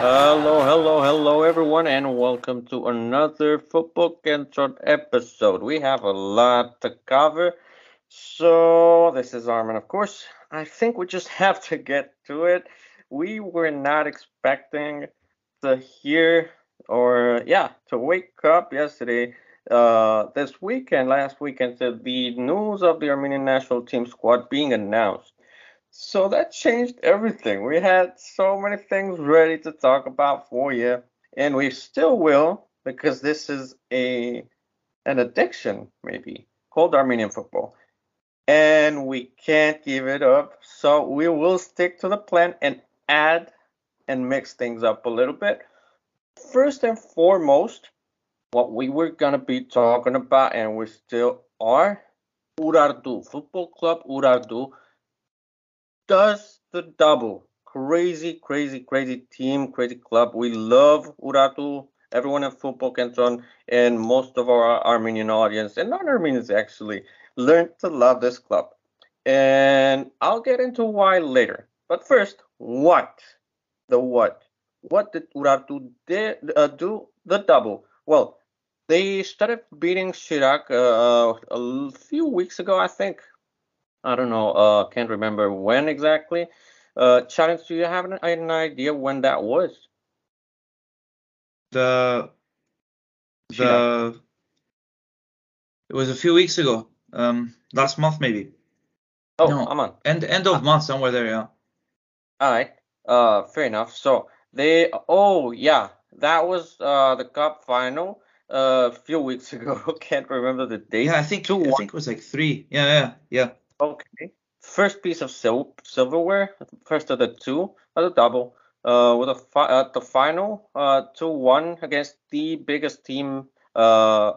Hello, hello, hello, everyone, and welcome to another Football Kentron episode. We have a lot to cover, so this is Armen, of course. I think we just have to get to it. We were not expecting to hear or, yeah, to wake up yesterday, uh, this weekend, last weekend, to the news of the Armenian national team squad being announced. So that changed everything. We had so many things ready to talk about for you, and we still will because this is a an addiction, maybe called Armenian football, and we can't give it up. So we will stick to the plan and add and mix things up a little bit. First and foremost, what we were gonna be talking about, and we still are, Urartu Football Club Urartu does the double. Crazy, crazy, crazy team, crazy club. We love Urartu. Everyone in football Kentron and most of our Armenian audience and non-Armenians actually learned to love this club. And I'll get into why later. But first, what? The what? What did Urartu did, uh, do the double? Well, they started beating Shirak uh, a few weeks ago, I think. I don't know. Uh, can't remember when exactly. Uh, Challenge, do you have an, an idea when that was? The the it was a few weeks ago. Um, last month maybe. Oh, No. I'm on. End end of month somewhere there. Yeah. All right. Uh, fair enough. So they. Oh, yeah. That was uh the cup final uh, a few weeks ago. Can't remember the date. Yeah, I think Two I think it was like three. Yeah, yeah, yeah. Okay. First piece of sil- silverware, first of the two, of the double, uh, with a fi- uh, the final, uh, 2-1 against the biggest team uh,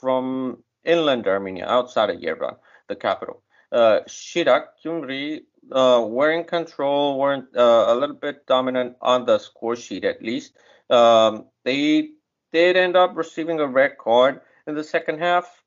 from inland Armenia, outside of Yerevan, the capital. Uh, Shirak, Gyumri uh, were in control, weren't uh, a little bit dominant on the score sheet at least. Um, they did end up receiving a red card in the second half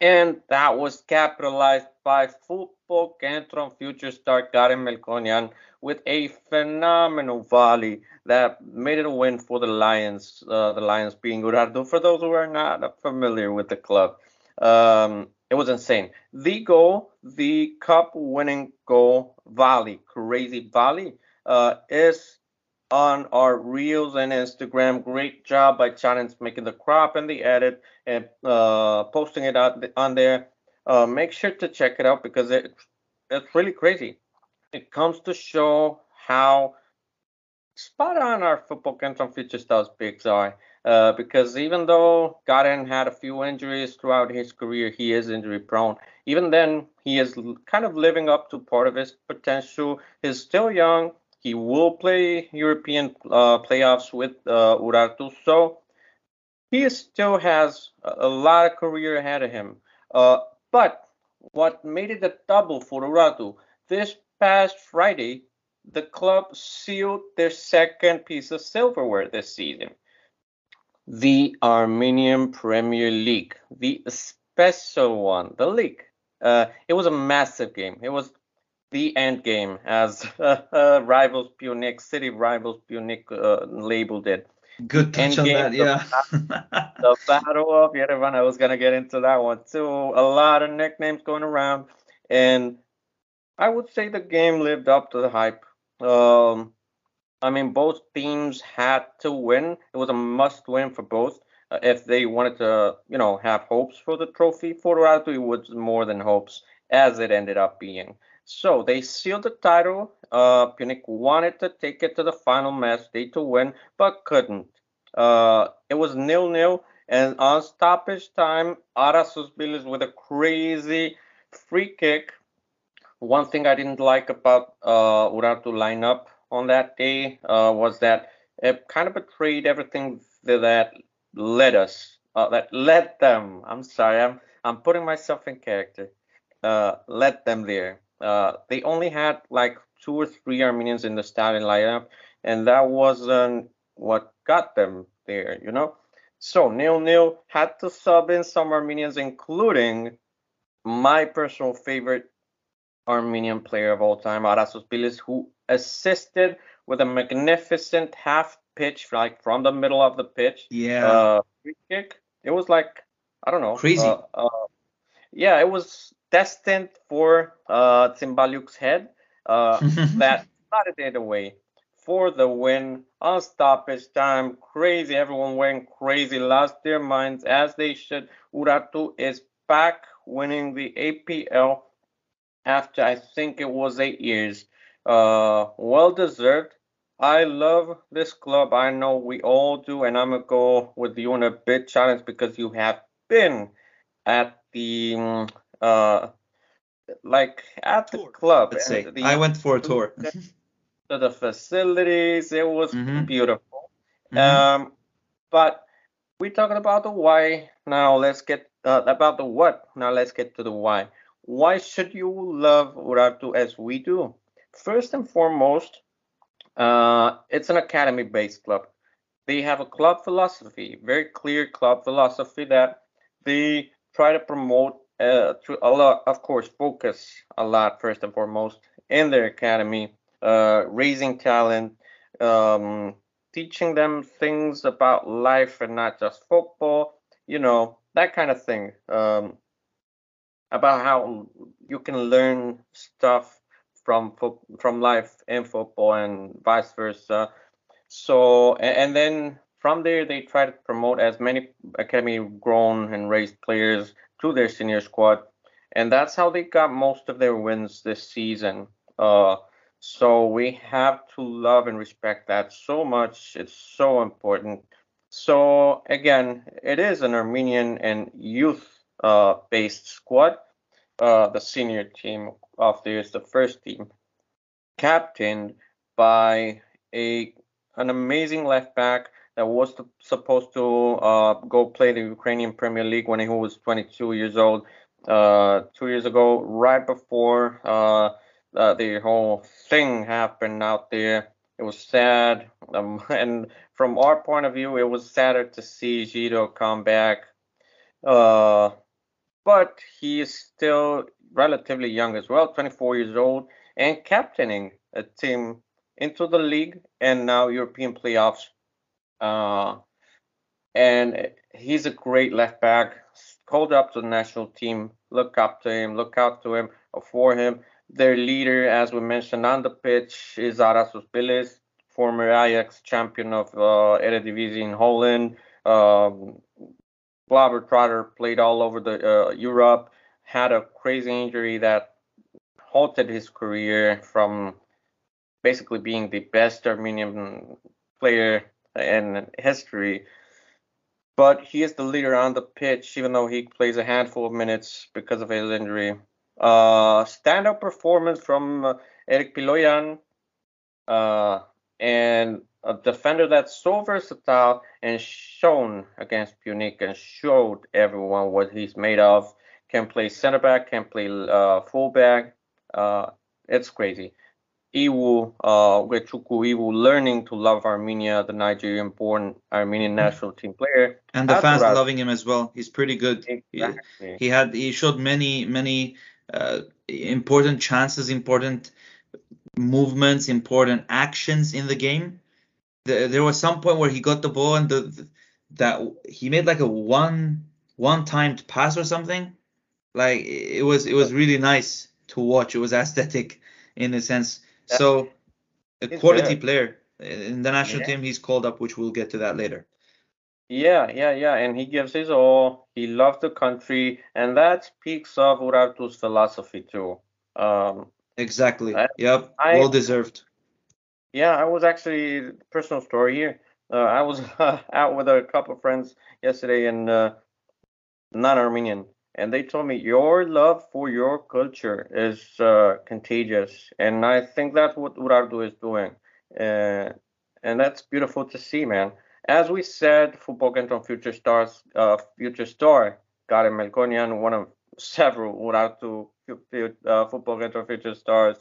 and that was capitalized by football Kentron future star Karen Melkonian with a phenomenal volley that made it a win for the Lions. Uh, the Lions being Urartu. For those who are not familiar with the club, um, it was insane. The goal, the cup-winning goal, volley, crazy volley, uh, is on our reels and Instagram. Great job by Challenge making the crop and the edit and uh, posting it out on there. Uh, make sure to check it out because it, it's really crazy. It comes to show how spot on our football Kentron future stars picks are. Uh, because even though Garen had a few injuries throughout his career, he is injury prone. Even then, he is kind of living up to part of his potential. He's still young. He will play European uh, playoffs with uh, Urartu. So he still has a lot of career ahead of him. Uh, but what made it a double for Urartu, this past Friday, the club sealed their second piece of silverware this season. The Armenian Premier League, the special one, the league. Uh, it was a massive game. It was the end game, as uh, rivals Pyunik, city rivals Pyunik uh, labeled it. Good touch on that. the Yeah. The Battle of Yerevan, I was going to get into that one too. A lot of nicknames going around. And I would say the game lived up to the hype. Um, I mean, both teams had to win. It was a must win for both. Uh, if they wanted to, you know, have hopes for the trophy for Dorado, it was more than hopes, as it ended up being. So they sealed the title. Uh, Pyunik wanted to take it to the final match day to win, but couldn't. Uh, it was nil-nil, and on stoppage time, Aras Özbiliz with a crazy free kick. One thing I didn't like about uh, Urartu lineup on that day uh, was that it kind of betrayed everything that led us, uh, that led them. I'm sorry, I'm I'm putting myself in character. Uh, them there. Uh, they only had like two or three Armenians in the starting lineup, and that wasn't what got them there, you know. So nil nil had to sub in some Armenians, including my personal favorite Armenian player of all time, Aras Özbiliz, who assisted with a magnificent half pitch, like from the middle of the pitch. Yeah. Uh, free kick. It was like I don't know. Crazy. Uh, uh, yeah, it was destined for uh head. Uh, that started it away for the win on stoppage time. Crazy. Everyone went crazy, lost their minds as they should. Urartu is back winning the APL after I think it was eight years. Uh, well deserved. I love this club. I know we all do, and I'm gonna go with you in a bit challenge because you have been at the mm, uh like at the Tour, club. Let's and say the- I went for a tour. to the facilities. It was Mhm. beautiful. Mhm. Um, but we're talking about the why. Now let's get uh, about the what. Now let's get to the why. Why should you love Urartu as we do? First and foremost, uh, it's an academy-based club. They have a club philosophy, very clear club philosophy that they try to promote uh, a lot, of course, focus a lot first and foremost in their academy, uh, raising talent, um, teaching them things about life and not just football, you know, that kind of thing. Um, about how you can learn stuff from from life in football and vice versa. So and then from there they try to promote as many academy grown and raised players to their senior squad, and that's how they got most of their wins this season. Uh, so we have to love and respect that so much. It's so important. So again, it is an Armenian and youth uh, based squad. Uh, the senior team of this, the first team, captained by a an amazing left back that was to, supposed to uh, go play the Ukrainian Premier League when he was 22 years old. Uh, two years ago, right before uh, the whole thing happened out there, it was sad. Um, and from our point of view, it was sadder to see Gito come back. Uh, but he is still relatively young as well, 24 years old, and captaining a team into the league and now European playoffs. Uh, and he's a great left back, called up to the national team. Look up to him, look out to him, for him. Their leader, as we mentioned on the pitch, is Aras Özbiliz, former Ajax champion of uh, Eredivisie in Holland. Um, Blobber Trotter played all over the uh, Europe, had a crazy injury that halted his career from basically being the best Armenian player in history. But he is the leader on the pitch, even though he plays a handful of minutes because of his injury. Uh, standout performance from uh, Eric Piloyan, uh, and a defender that's so versatile and shown against Pyunik and showed everyone what he's made of. Can play center back, can play uh, fullback. Uh, it's crazy. Iwu, uh, Ugochukwu Iwu, learning to love Armenia, the Nigerian-born Armenian national team player. And the fans what loving him as well. He's pretty good. He, Exactly. he had he showed many many uh, important chances, important movements, important actions in the game. There, there was some point where he got the ball and the, the that he made like a one one timed pass or something. Like it was it was really nice to watch. It was aesthetic in a sense. So a quality there. player in the national Yeah. team. He's called up, which we'll get to that later. Yeah, yeah, yeah, and he gives his all. He loves the country, and that speaks of Urartu's philosophy too. Um, Exactly. I- yep. I- well deserved. yeah, I was actually personal story here. Uh, I was out with a couple of friends yesterday, and uh, non-Armenian, and they told me your love for your culture is uh, contagious, and I think that's what Urartu is doing, uh, and that's beautiful to see, man. As we said, Football Kentron Future Stars, uh, Future Star, Karen Melkonian, one of several Urartu uh, Football Kentron Future Stars.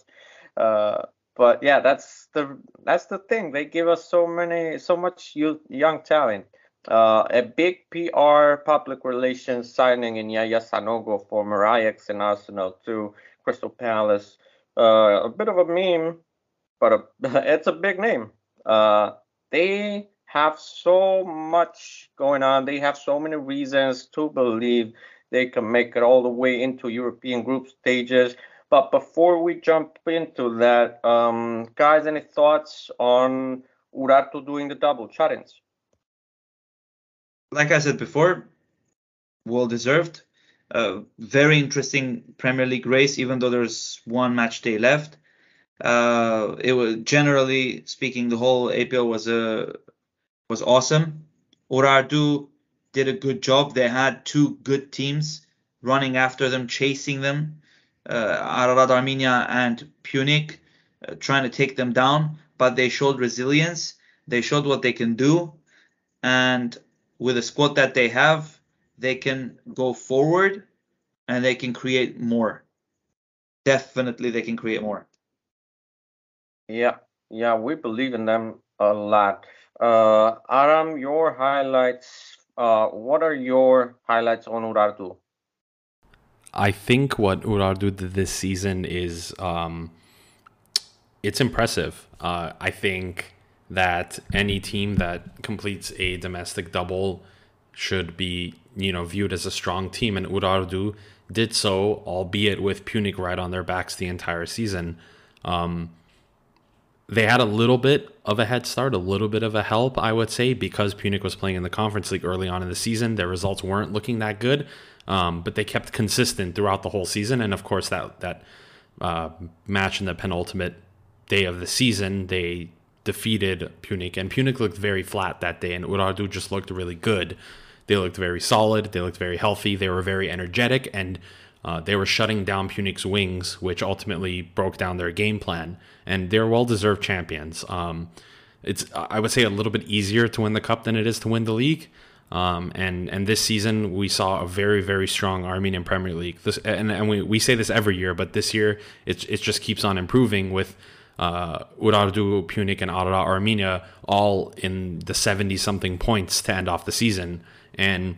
Uh, but yeah, that's the that's the thing. They give us so many, so much youth, young talent. Uh, a big PR public relations signing in Yaya Sanogo, former Ajax and Arsenal to Crystal Palace. Uh, a bit of a meme, but a, it's a big name. Uh, they have so much going on. They have so many reasons to believe they can make it all the way into European group stages. But before we jump into that, um, guys, any thoughts on Urartu doing the double challenge? Like I said before, well deserved. Uh, very interesting Premier League race, even though there's one match day left. Uh, it was generally speaking, the whole APL was a was awesome. Urartu did a good job. They had two good teams running after them, chasing them. Uh, Ararat Armenia and Pyunik uh, trying to take them down, but they showed resilience. They showed what they can do, and with the squad that they have, they can go forward and they can create more. Definitely, they can create more. Yeah, yeah, we believe in them a lot. Uh, Aram, your highlights. Uh, what are your highlights on Urartu? I think what Urartu did this season is um, it's impressive. Uh, I think that any team that completes a domestic double should be, you know, viewed as a strong team, and Urartu did so, albeit with Pyunik right on their backs the entire season. Um, they had a little bit of a head start, a little bit of a help, I would say, because Pyunik was playing in the Conference League early on in the season. Their results weren't looking that good, um, but they kept consistent throughout the whole season. And of course, that that uh, match in the penultimate day of the season, they defeated Pyunik, and Pyunik looked very flat that day, and Urartu just looked really good. They looked very solid. They looked very healthy. They were very energetic, and uh, they were shutting down Pyunik's wings, which ultimately broke down their game plan. And they're well-deserved champions. Um, it's I would say a little bit easier to win the cup than it is to win the league. Um, and and this season we saw a very very strong Armenian Premier League. This and, and we, we say this every year, but this year it it just keeps on improving with uh, Pyunik, and Ararat Armenia all in the 70 something points to end off the season. And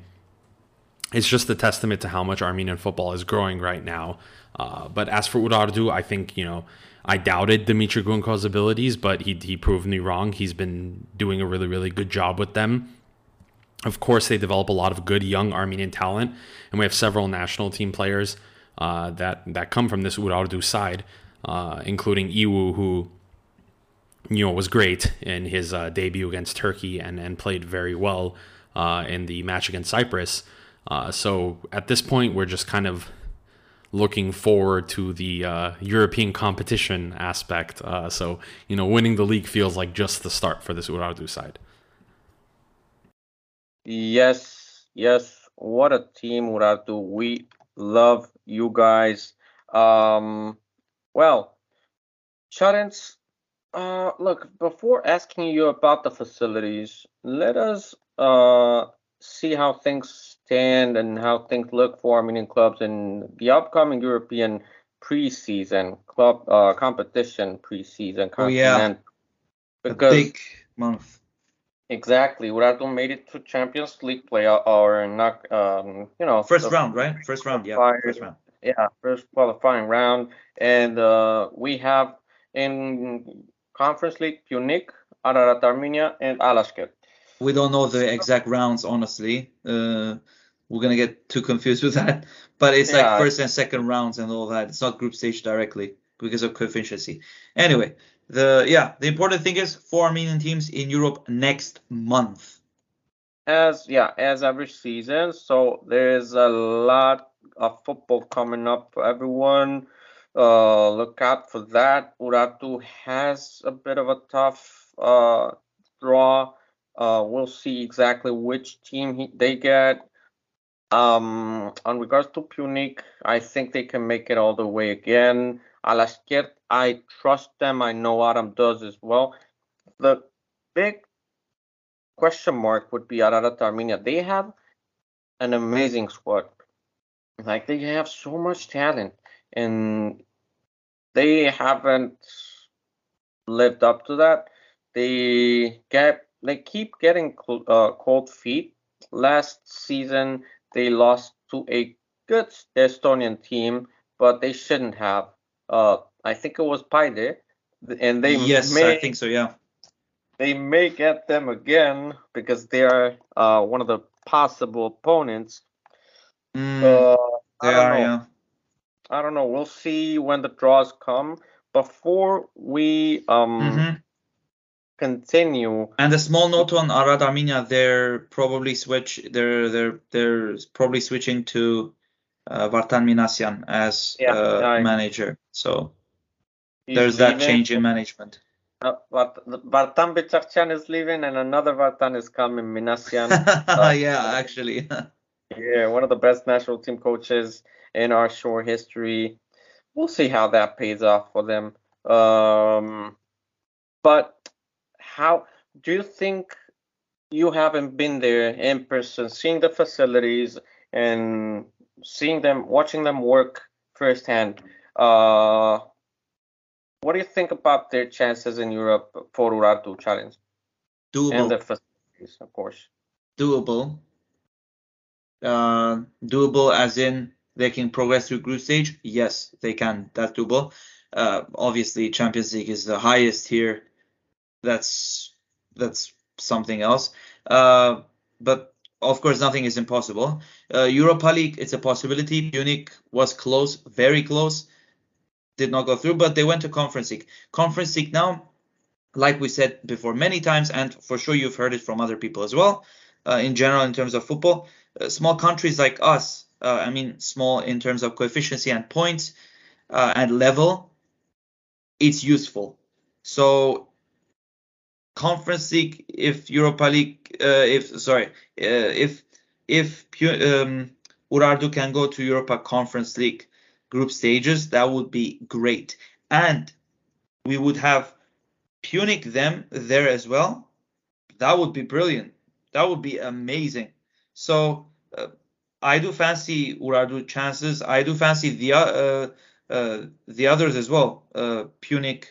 it's just a testament to how much Armenian football is growing right now. Uh, but as for Urartu, I think, you know, I doubted Dimitri Gunko's abilities, but he, he proved me wrong. He's been doing a really, really good job with them. Of course, they develop a lot of good young Armenian talent, and we have several national team players uh, that that come from this Urartu side, uh, including Iwu, who you know was great in his uh, debut against Turkey and and played very well uh, in the match against Cyprus. Uh, so at this point, we're just kind of looking forward to the uh, European competition aspect. So, you know, winning the league feels like just the start for this Urartu side. Yes, yes. What a team, Urartu. We love you guys. Um, well, Charents, uh, look, before asking you about the facilities, let us uh, see how things stand and how things look for Armenian clubs in the upcoming European preseason club uh, competition preseason. Oh yeah, because, big month. Exactly. Urartu made it to Champions League play or not, um, you know. First round, right? First round, yeah. First round. Yeah, first qualifying round. And uh, we have in Conference League Pyunik, Ararat Armenia, and Alaska. We don't know the exact rounds, honestly. Uh, we're gonna get too confused with that. But it's yeah. like first and second rounds and all that. It's not group stage directly because of coefficiency. Anyway, the yeah, the important thing is four Armenian teams in Europe next month. As yeah, as every season. So there's a lot of football coming up for everyone. Uh, look out for that. Urartu has a bit of a tough uh, draw. Uh, we'll see exactly which team he, they get. Um, on regards to Pyunik, I think they can make it all the way again. Alashkert, I trust them. I know Adam does as well. The big question mark would be Ararat Armenia. They have an amazing squad. Like they have so much talent, and they haven't lived up to that. They get they keep getting uh, cold feet. Last season, they lost to a good Estonian team, but they shouldn't have. Uh, I think it was Paide, and they yes, may, I think so. Yeah, they may get them again because they are uh, one of the possible opponents. Mm, Uh, I don't are, know. yeah. I don't know. We'll see when the draws come. Before we um Mhm. continue, And a small note on Ararat Armenia, they're probably switch. They're they're they're probably switching to uh, Vartan Minasyan as Yeah, uh, I- manager. So he's there's that change in management. Uh, Vart- Vartan Bichakhchyan is leaving, and another Vartan is coming, Minasyan. yeah, actually. Yeah, one of the best national team coaches in our short history. We'll see how that pays off for them. Um, but how do you think you haven't been there in person, seeing the facilities and seeing them, watching them work firsthand? Uh, what do you think about their chances in Europe for Urartu Challenge doable. and the facilities, of course? doable. Uh, doable as in they can progress through group stage. Yes, they can. That's doable. Uh, obviously, Champions League is the highest here. That's that's something else. Uh, but of course, nothing is impossible. Uh, Europa League, it's a possibility. Pyunik was close, very close, did not go through, but they went to Conference League. Conference League now, like we said before many times, and for sure you've heard it from other people as well. Uh, in general, in terms of football, small countries like us, uh, I mean, small in terms of coefficiency and points uh, and level, it's useful. So, Conference League, if Europa League, uh, if sorry, uh, if if um, Urartu can go to Europa Conference League group stages, that would be great, and we would have Pyunik them there as well. That would be brilliant. That would be amazing. So uh, I do fancy Urartu chances. I do fancy the uh, uh, the others as well. Uh, Pyunik,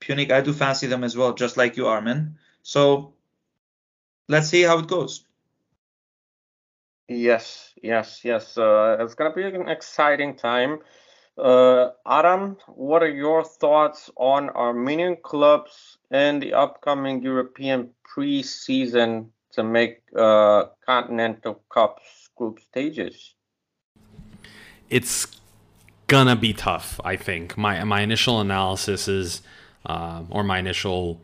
Pyunik. I do fancy them as well, just like you, Armen. So let's see how it goes. Yes, yes, yes. Uh, it's gonna be an exciting time. Uh, Adam, what are your thoughts on Armenian clubs in the upcoming European pre-season to make uh, Continental Cups group stages? it's gonna be tough. I think my my initial analysis is, um, or my initial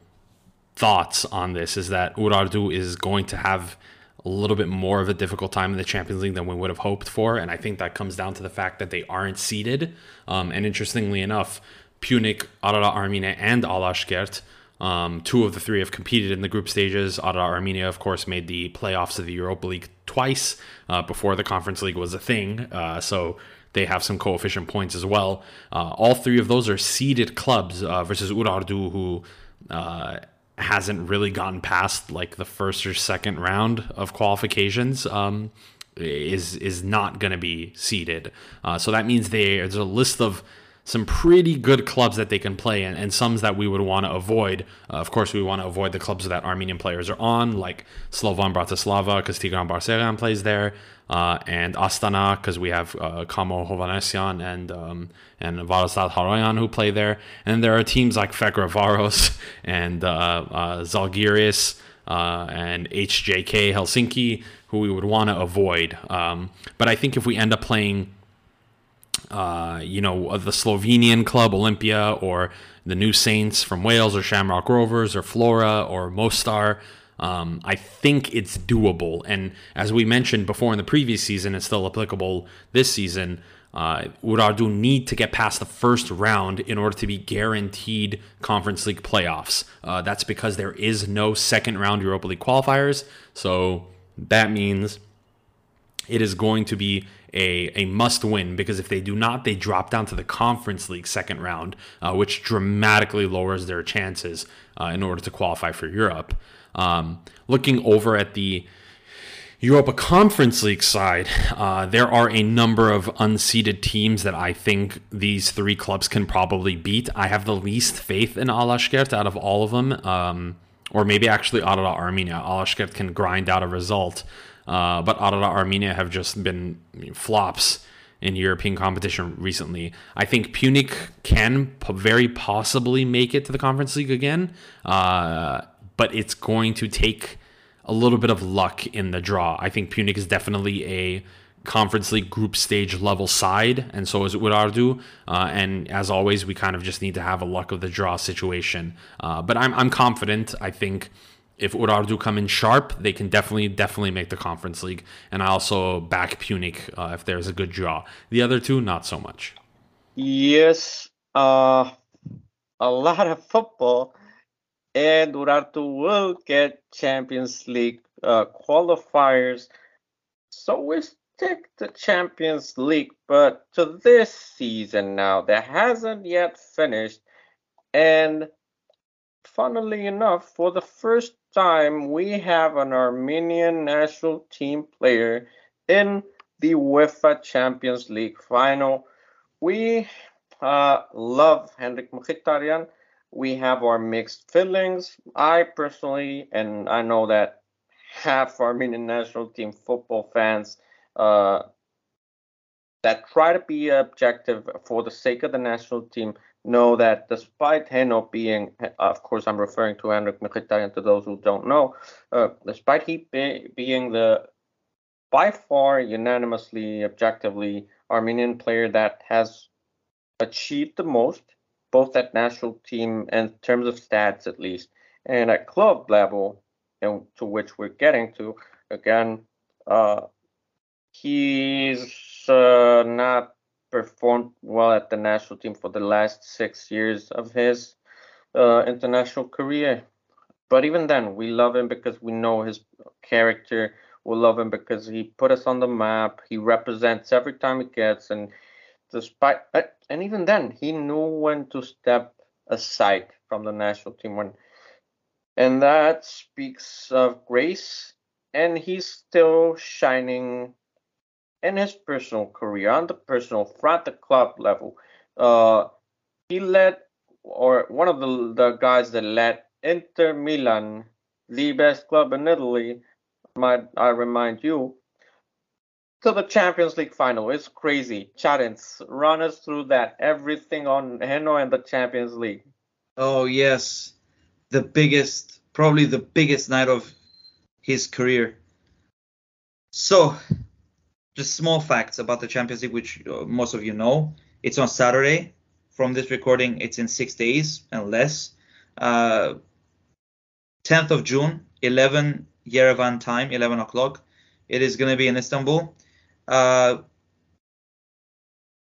thoughts on this is that Urartu is going to have a little bit more of a difficult time in the Champions League than we would have hoped for, and I think that comes down to the fact that they aren't seeded. Um, and interestingly enough, Pyunik, Ararat Armenia, and Alashkert um, two of the three have competed in the group stages. Ararat Armenia, of course, made the playoffs of the Europa League twice uh, before the Conference League was a thing. Uh, so they have some coefficient points as well. Uh, all three of those are seeded clubs uh, versus Urartu, who uh, hasn't really gotten past like the first or second round of qualifications. Um, is is not going to be seeded. Uh, so that means they, there's a list of some pretty good clubs that they can play in, and some that we would want to avoid. Uh, of course, we want to avoid the clubs that Armenian players are on, like Slovan Bratislava, because Tigran Barseghyan plays there, uh, and Astana, because we have uh, Kamo Hovhannisyan and um, and Varazdat Haroyan who play there. And there are teams like Ferencváros and uh, uh, Zalgiris uh, and HJK Helsinki who we would want to avoid. Um, but I think if we end up playing uh, you know, the Slovenian club Olimpija or the New Saints from Wales or Shamrock Rovers or Flora or Mostar. Um, I think it's doable. And as we mentioned before in the previous season, it's still applicable this season. Uh, Urartu need to get past the first round in order to be guaranteed Conference League playoffs. Uh, that's because there is no second round Europa League qualifiers. So that means it is going to be a, a must win because if they do not, they drop down to the Conference League second round, uh, which dramatically lowers their chances uh, in order to qualify for Europe. Um, looking over at the Europa Conference League side, uh, there are a number of unseeded teams that I think these three clubs can probably beat. I have the least faith in Alashkert out of all of them, um, or maybe actually Ararat Armenia. Alashkert can grind out a result. Uh, but Ararat Armenia have just been flops in European competition recently. I think Pyunik can very possibly make it to the Conference League again, uh, but it's going to take a little bit of luck in the draw. I think Pyunik is definitely a Conference League group stage level side, and so is Urartu. Uh, and as always, we kind of just need to have a luck of the draw situation. Uh, but I'm, I'm confident. I think if Urartu come in sharp, they can definitely definitely make the Conference League. And I also back Pyunik uh, if there's a good draw. The other two, not so much. Yes, uh, a lot of football, and Urartu will get Champions League uh, qualifiers. So we stick to Champions League, but to this season now that hasn't yet finished, and funnily enough, for the first time, we have an Armenian national team player in the UEFA Champions League final. We uh, love Henrikh Mkhitaryan. We have our mixed feelings. I personally, and I know that half Armenian national team football fans uh, that try to be objective for the sake of the national team know that despite Heno being, of course, I'm referring to Henrikh Mkhitaryan to those who don't know, uh, despite he be, being the by far unanimously, objectively Armenian player that has achieved the most, both at national team in terms of stats at least, and at club level, and to which we're getting to. Again, uh, he's uh, not performed well at the national team for the last six years of his uh, international career. But even then, we love him because we know his character. We love him because he put us on the map. He represents every time he gets, and despite and even then, he knew when to step aside from the national team when, and that speaks of grace. And he's still shining in his personal career on the personal front, the club level. Uh, he led, or one of the, the guys that led Inter Milan, the best club in Italy, might I remind you, to the Champions League final. It's crazy. Charents, run us through that. Everything on Heno and the Champions League. Oh yes, the biggest, probably the biggest night of his career. So just small facts about the Champions League, which uh, most of you know. It's on Saturday. From this recording, it's in six days and less. Uh, 10th of June, 11 Yerevan time, 11 o'clock. It is going to be in Istanbul. Uh,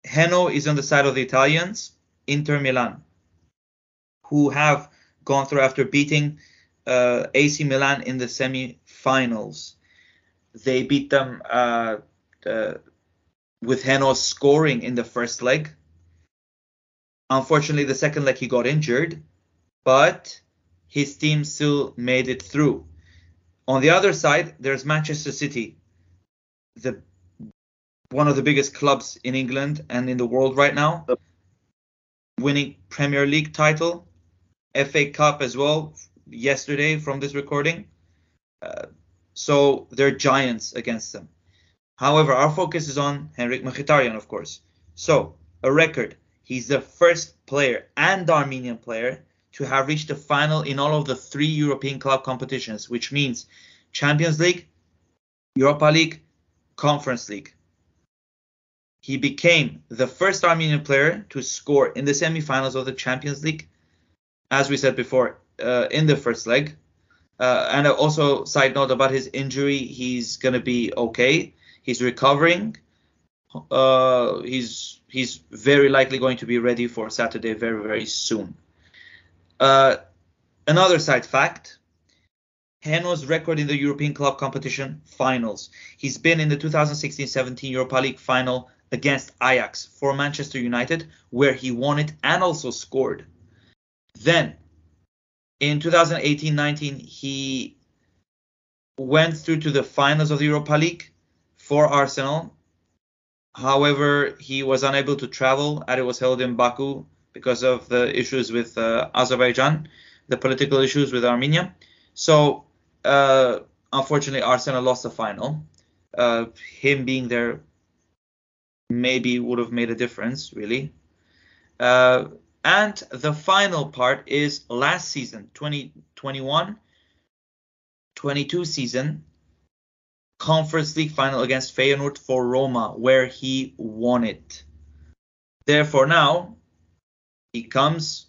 Heno is on the side of the Italians, Inter Milan, who have gone through after beating uh, AC Milan in the semi-finals. They beat them uh, uh, with Heno scoring in the first leg. Unfortunately, the second leg he got injured, but his team still made it through. On the other side, there's Manchester City, the one of the biggest clubs in England and in the world right now, winning Premier League title, FA Cup as well yesterday from this recording. Uh, so they're giants against them. However, our focus is on Henrikh Mkhitaryan, of course. So, a record. He's the first player and Armenian player to have reached the final in all of the three European club competitions, which means Champions League, Europa League, Conference League. He became the first Armenian player to score in the semifinals of the Champions League, as we said before, uh, in the first leg. Uh, and also, side note about his injury, he's going to be okay. He's recovering. Uh, he's he's very likely going to be ready for Saturday very very soon. Uh, another side fact: Heno's record in the European club competition finals. He's been in the 2016-17 Europa League final against Ajax for Manchester United, where he won it and also scored. Then in 2018-19 he went through to the finals of the Europa League for Arsenal. However, he was unable to travel and it was held in Baku because of the issues with uh, Azerbaijan, the political issues with Armenia. So, uh, unfortunately, Arsenal lost the final. Uh, him being there maybe would have made a difference, really. Uh, and the final part is last season, 2021, 22 season, Conference League final against Feyenoord for Roma, where he won it. Therefore, now he comes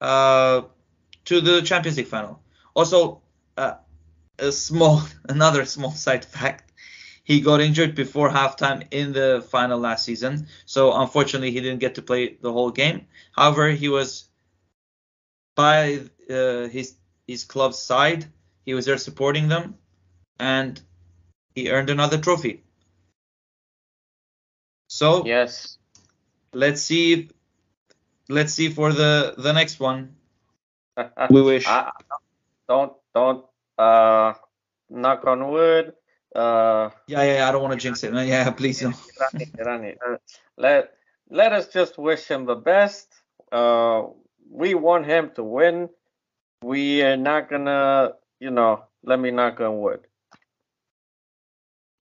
uh, to the Champions League final. Also, uh, a small, another small side fact: he got injured before halftime in the final last season, so unfortunately he didn't get to play the whole game. However, he was by uh, his his club's side. He was there supporting them, and he earned another trophy. So Yes. let's see. Let's see for the the next one. We wish. I, don't don't uh knock on wood. Uh Yeah, yeah, yeah, I don't want to jinx it. No, Yeah, please don't. Uh, let let us just wish him the best. Uh we want him to win. We are not gonna, you know, let me knock on wood.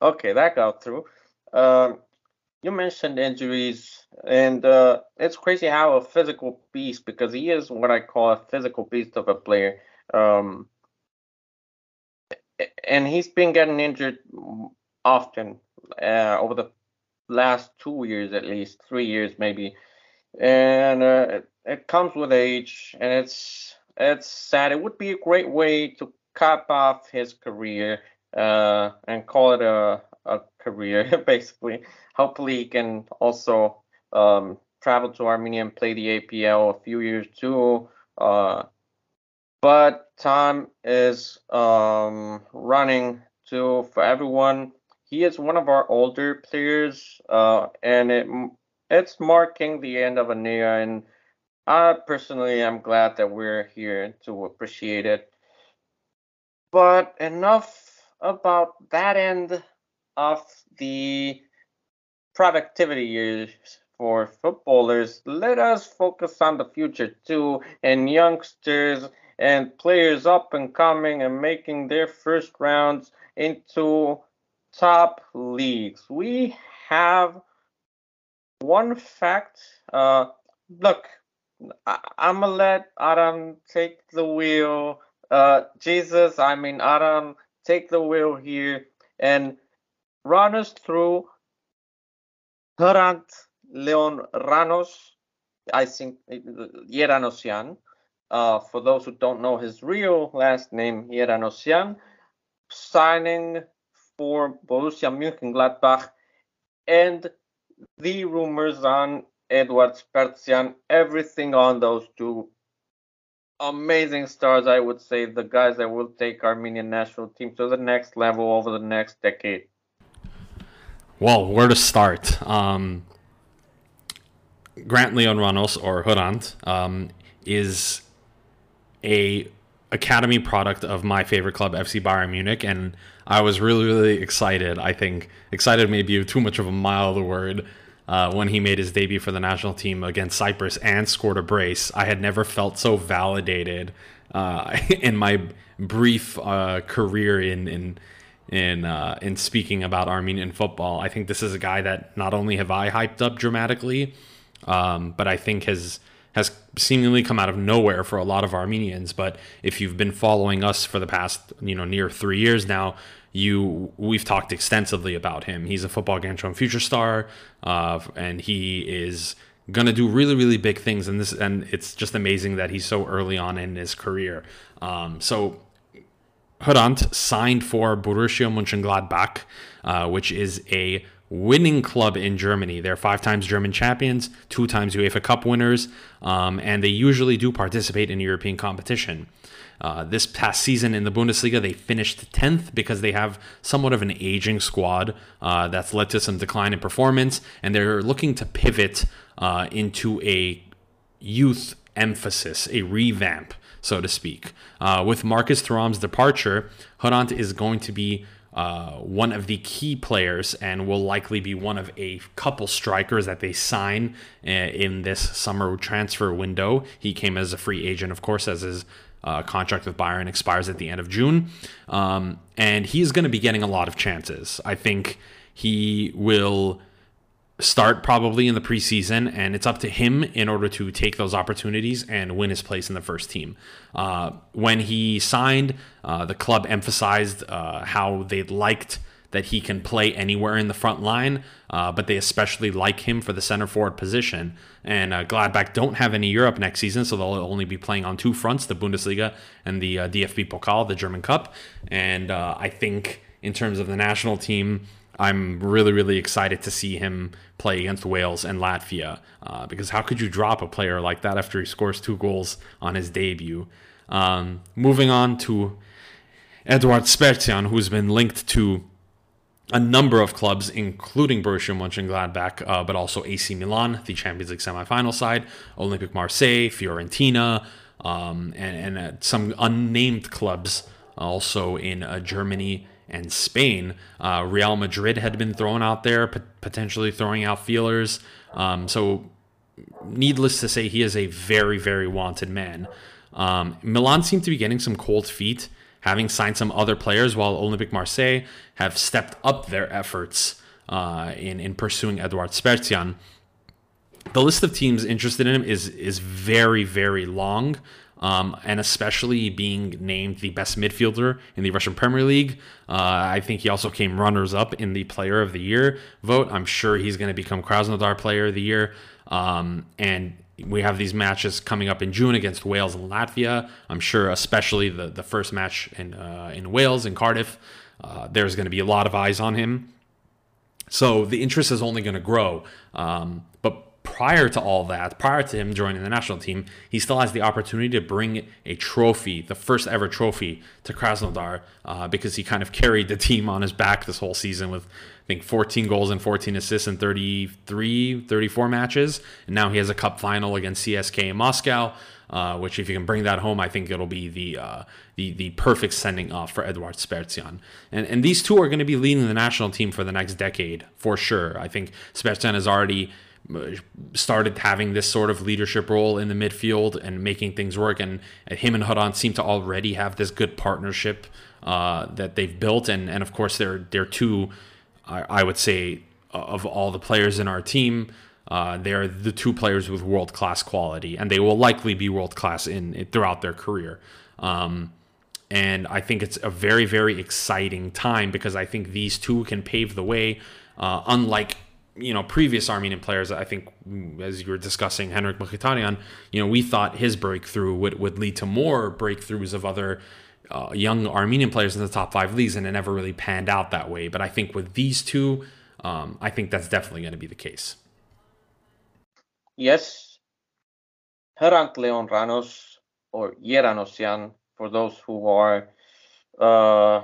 Okay, that got through. Um, you mentioned injuries, and uh, it's crazy how a physical beast, because he is what I call a physical beast of a player. Um, and he's been getting injured often uh, over the last two years, at least three years, maybe. And uh, it, it comes with age, and it's it's sad. It would be a great way to cap off his career uh, and call it a, a career, basically. Hopefully, he can also um, travel to Armenia and play the APL a few years too. Uh, but time is um, running too for everyone. He is one of our older players, uh, and it it's marking the end of an era. And I personally am glad that we're here to appreciate it. But enough about that end of the productivity years for footballers. Let us focus on the future too, and youngsters and players up and coming and making their first rounds into top leagues. We have one fact. Uh, look, I- I'm gonna let Adam take the wheel. Uh, Jesus, I mean Adam, take the wheel here and run us through Hrant Leon Ranos. I think Yeranosian. Uh, for those who don't know his real last name, Yeranosian, signing for Borussia Mönchengladbach, and the rumors on Eduard Spertsyan, everything on those two amazing stars, I would say, the guys that will take Armenian national team to the next level over the next decade. Well, where to start? Um, Grant Leon Ranos or Hrant um, is a academy product of my favorite club, FC Bayern Munich, and I was really, really excited. I think excited may be too much of a mild word. Uh, when he made his debut for the national team against Cyprus and scored a brace, I had never felt so validated uh, in my brief uh, career in in in uh, in speaking about Armenian football. I think this is a guy that not only have I hyped up dramatically, um, but I think has has seemingly come out of nowhere for a lot of Armenians. But if you've been following us for the past you know near three years now, you we've talked extensively about him. He's a football Kentron future star, uh, and he is gonna do really really big things. And this and it's just amazing that he's so early on in his career. Um, so Hrant signed for Borussia Mönchengladbach, uh, which is a winning club in Germany. They're five times German champions, two times UEFA Cup winners, um, and they usually do participate in European competition. Uh, this past season in the Bundesliga, they finished 10th because they have somewhat of an aging squad uh, that's led to some decline in performance, and they're looking to pivot uh, into a youth emphasis, a revamp, so to speak. Uh, with Marcus Thuram's departure, Hrant is going to be uh, one of the key players and will likely be one of a couple strikers that they sign uh, in this summer transfer window. He came as a free agent, of course, as his uh, contract with Bayern expires at the end of June. Um, and he's going to be getting a lot of chances. I think he will start probably in the preseason, and it's up to him in order to take those opportunities and win his place in the first team. Uh, when he signed, uh, the club emphasized uh, how they liked that he can play anywhere in the front line, uh, but they especially like him for the center forward position. And uh, Gladbach don't have any Europe next season, so they'll only be playing on two fronts the Bundesliga and the uh, DFB Pokal, the German Cup. And I think in terms of the national team, I'm really, really excited to see him play against Wales and Latvia uh, because how could you drop a player like that after he scores two goals on his debut? Um, moving on to Eduard Spertsyan, who's been linked to a number of clubs, including Borussia Mönchengladbach, uh, but also AC Milan, the Champions League semifinal side, Olympique Marseille, Fiorentina, um, and, and uh, some unnamed clubs also in uh, Germany and Spain. Uh, Real Madrid had been thrown out there, potentially throwing out feelers. Um, so, needless to say, he is a very, very wanted man. Um, Milan seemed to be getting some cold feet, having signed some other players, while Olympique Marseille have stepped up their efforts uh, in in pursuing Eduard Spertsyan. The list of teams interested in him is is very, very long um, and especially being named the best midfielder in the Russian Premier League. Uh, I think he also came runners up in the Player of the Year vote. I'm sure he's going to become Krasnodar Player of the Year. Um, and we have these matches coming up in June against Wales and Latvia. I'm sure, especially the the first match in uh, in Wales in Cardiff, uh, there's going to be a lot of eyes on him. So the interest is only going to grow. Um, but prior to all that, prior to him joining the national team, he still has the opportunity to bring a trophy, the first ever trophy, to Krasnodar uh, because he kind of carried the team on his back this whole season with, think, 14 goals and 14 assists in 33, 34 matches. And now he has a cup final against CSK in Moscow. Uh, which, if you can bring that home, I think it'll be the uh, the the perfect sending off for Eduard Spertsyan. And and these two are going to be leading the national team for the next decade for sure. I think Spertsyan has already started having this sort of leadership role in the midfield and making things work. And him and Hrant seem to already have this good partnership uh, that they've built. And, and of course, they're, they're two, I, I would say, of all the players in our team, uh, they're the two players with world class quality, and they will likely be world class in, throughout their career. Um, and I think it's a very, very exciting time because I think these two can pave the way. Uh, unlike you know previous Armenian players. I think as you were discussing Henrikh Mkhitaryan, you know we thought his breakthrough would would lead to more breakthroughs of other. Uh, young Armenian players in the top five leagues, and it never really panned out that way. But I think with these two, um, I think that's definitely going to be the case. Yes, Hrant Leon Ranos or Yeranosian, for those who are uh,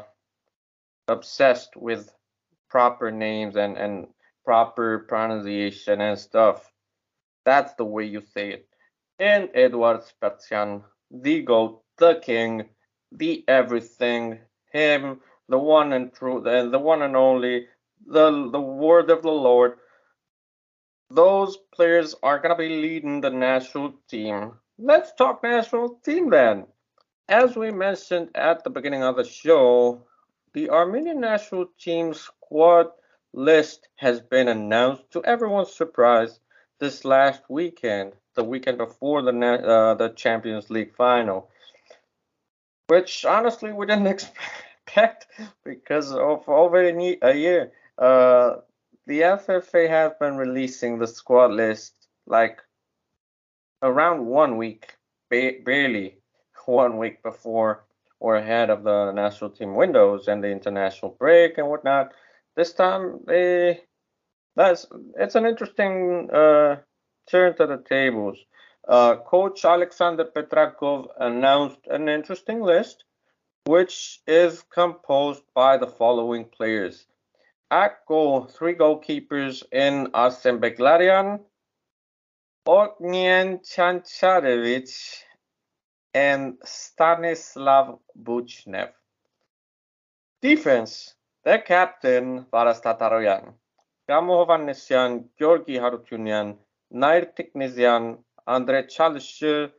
obsessed with proper names and, and proper pronunciation and stuff. That's the way you say it. And Edward Spertsyan, the goat, the king, the everything, him, the one and true, the, the one and only, the the word of the Lord. Those players are gonna be leading the national team. Let's talk national team then. As we mentioned at the beginning of the show, the Armenian national team squad list has been announced to everyone's surprise this last weekend, the weekend before the uh, the Champions League final, which honestly we didn't expect because of over a year. Uh, the FFA has been releasing the squad list like around one week, ba- barely one week before or ahead of the national team windows and the international break and whatnot this time they that's it's an interesting uh, turn to the tables. Uh, Coach Alexander Petrakov announced an interesting list, which is composed by the following players. At goal, three goalkeepers in Arsen Beglarian, Ognjen Chancharevich, and Stanislav Buchnev. Defense, the captain Varazdat Haroyan, Gamo Georgi Harutyunyan, Nair Tiknizyan, Andre Chalshir,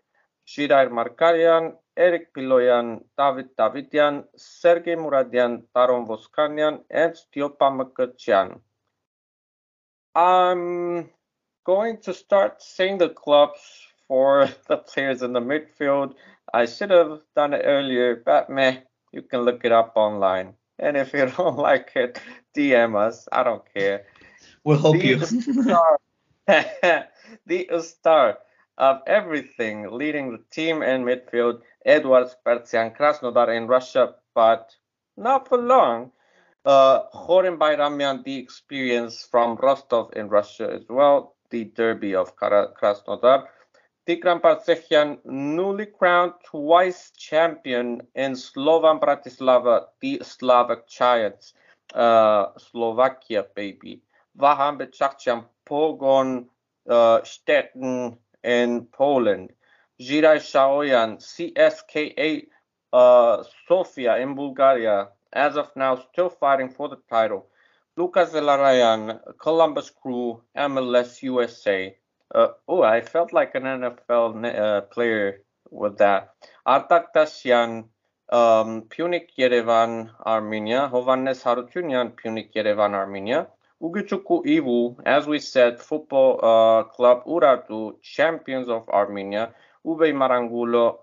Shirair Markarian, Eric Piloyan, David Davidian, Sergei Muradian, Taron Voskanyan, and Stiopa Mkrtchyan. I'm going to start saying the clubs for the players in the midfield. I should have done it earlier, but meh, you can look it up online. And if you don't like it, DM us. I don't care. We'll help the you. star, the star of everything, leading the team in midfield, Edward Spertsyan Krasnodar in Russia, but not for long. Uh, Bayramian, the experience from Rostov in Russia as well, the derby of Krasnodar. Tigran Barseghyan, newly crowned twice champion in Slovan Bratislava, the Slovak Giants, uh, Slovakia, baby. Vahan Bichakhchyan, Pogon uh, in Poland. Jirai Shaghoyan, CSKA uh, Sofia in Bulgaria, as of now still fighting for the title. Lucas Zelarayan, Columbus Crew, MLS USA. Uh, oh, I felt like an NFL uh, player with that. Artak Dashyan, um, Pyunik Yerevan, Armenia. Hovhannes Harutyunyan, Pyunik Yerevan, Armenia. Ugochukwu Iwu, as we said, football uh, club Urartu, champions of Armenia. Wbeymar Angulo,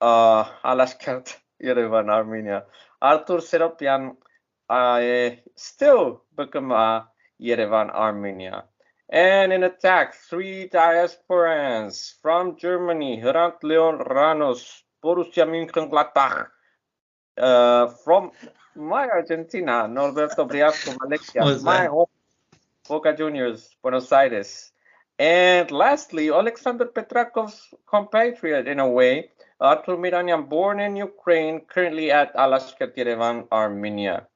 uh, Alashkert, Yerevan, Armenia. Artur Seropian, uh, still Bukama, Yerevan, Armenia. And in attack, three diasporans from Germany, Hrant Leon Ranos, Borussia Mönchengladbach. Uh, from my Argentina, Norberto Briasco Valencia, What's my that? home, Boca Juniors, Buenos Aires. And lastly, Alexander Petrakov's compatriot in a way, Artur Miranyan, born in Ukraine, currently at Alashkert Yerevan, Armenia.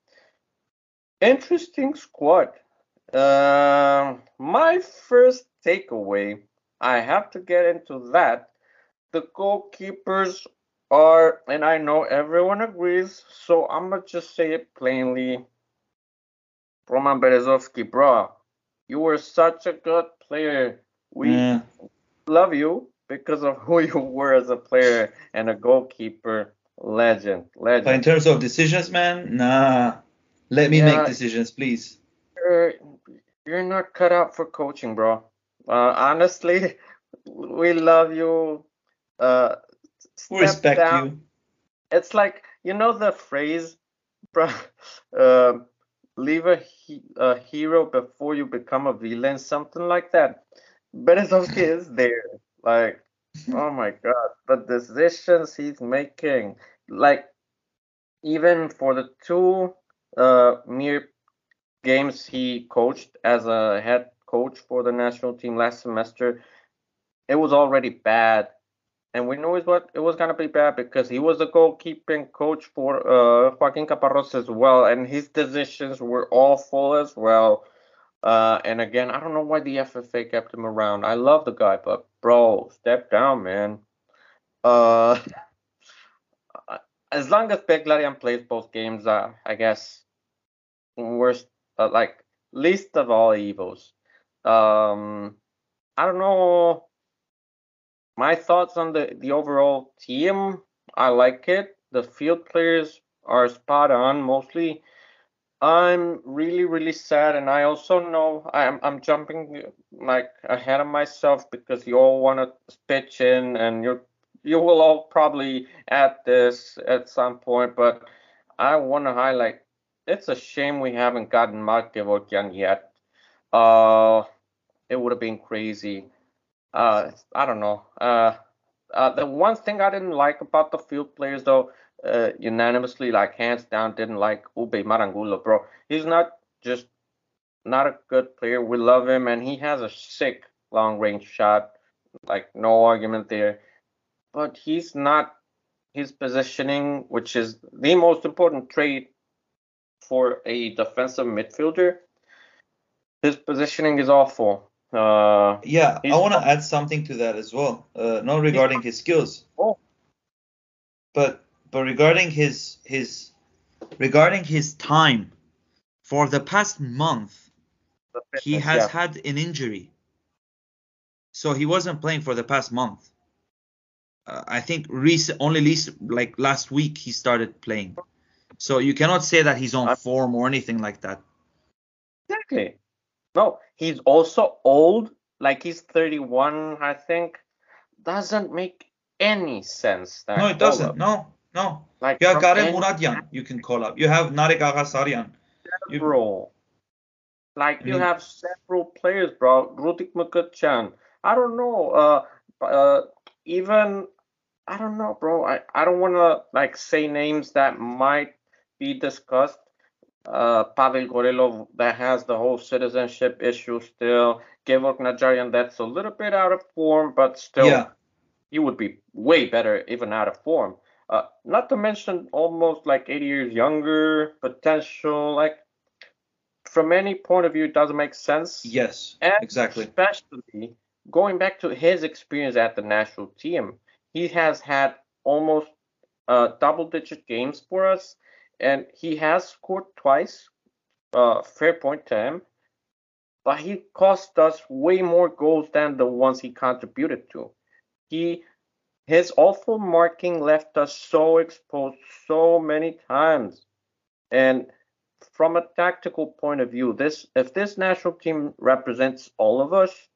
Interesting squad. Uh, my first takeaway, I have to get into that. The goalkeepers are, and I know everyone agrees, so I'm gonna just say it plainly. Roman Berezovsky, bro, you were such a good player. We Yeah. love you because of who you were as a player and a goalkeeper. Legend, legend. But in terms of decisions, man, nah. Let me Yeah. make decisions, please. You're, you're not cut out for coaching, bro. Uh, honestly, we love you. Uh, respect down. you. It's like you know the phrase, bro. Uh, leave a, he- a hero before you become a villain, something like that. Berezovsky is there. Like, oh my god, the decisions he's making, like, even for the two uh mere games he coached as a head coach for the national team last semester, it was already bad. And we knew it was it was gonna be bad because he was the goalkeeping coach for uh Joaquin Caparros as well, and his decisions were awful as well. Uh, and again, I don't know why the FFA kept him around. I love the guy, but bro, step down, man. Uh, as long as Beglarian plays both games, uh, I guess worst, uh, like least of all evils. Um, I don't know. My thoughts on the the overall team. I like it. The field players are spot on mostly. I'm really really sad, and I also know I'm I'm jumping like ahead of myself because you all want to pitch in, and you you will all probably add this at some point, but I want to highlight. It's a shame we haven't gotten Mark Kevorkian yet. Uh, it would have been crazy. Uh, I don't know. Uh, uh, the one thing I didn't like about the field players, though, uh, unanimously, like hands down, didn't like Wbeymar Angulo, bro. He's not just not a good player. We love him, and he has a sick long range shot. Like no argument there. But he's not his positioning, which is the most important trait for a defensive midfielder. His positioning is awful. Uh, Yeah, I want to add something to that as well. Uh, not regarding his skills, oh, but but regarding his his regarding his time. For the past month, the he has yeah. had an injury, so he wasn't playing for the past month. Uh, I think recent, only least like last week he started playing. So you cannot say that he's on form or anything like that. Exactly. No, he's also old, like he's 31, I think. Doesn't make any sense. no, it doesn't. No, no. Like you have Garen Muradyan you can call up. You have Narek Agharsaryan. Several. Like you have several players, bro. Rudik Mkhitaryan. I don't know. Uh, uh, even I don't know, bro. I, I don't want to like say names that might be discussed. Uh, Pavel Gorilov that has the whole citizenship issue still. Gevorg Najarian that's a little bit out of form, but still, yeah. he would be way better even out of form. Uh, not to mention almost like 80 years younger, potential. Like from any point of view, it doesn't make sense. Yes, and exactly. Especially going back to his experience at the national team, he has had almost uh, double-digit games for us, and he has scored twice. Uh, fair point to him, but he cost us way more goals than the ones he contributed to. He his awful marking left us so exposed so many times. And from a tactical point of view, this if this national team represents all of us,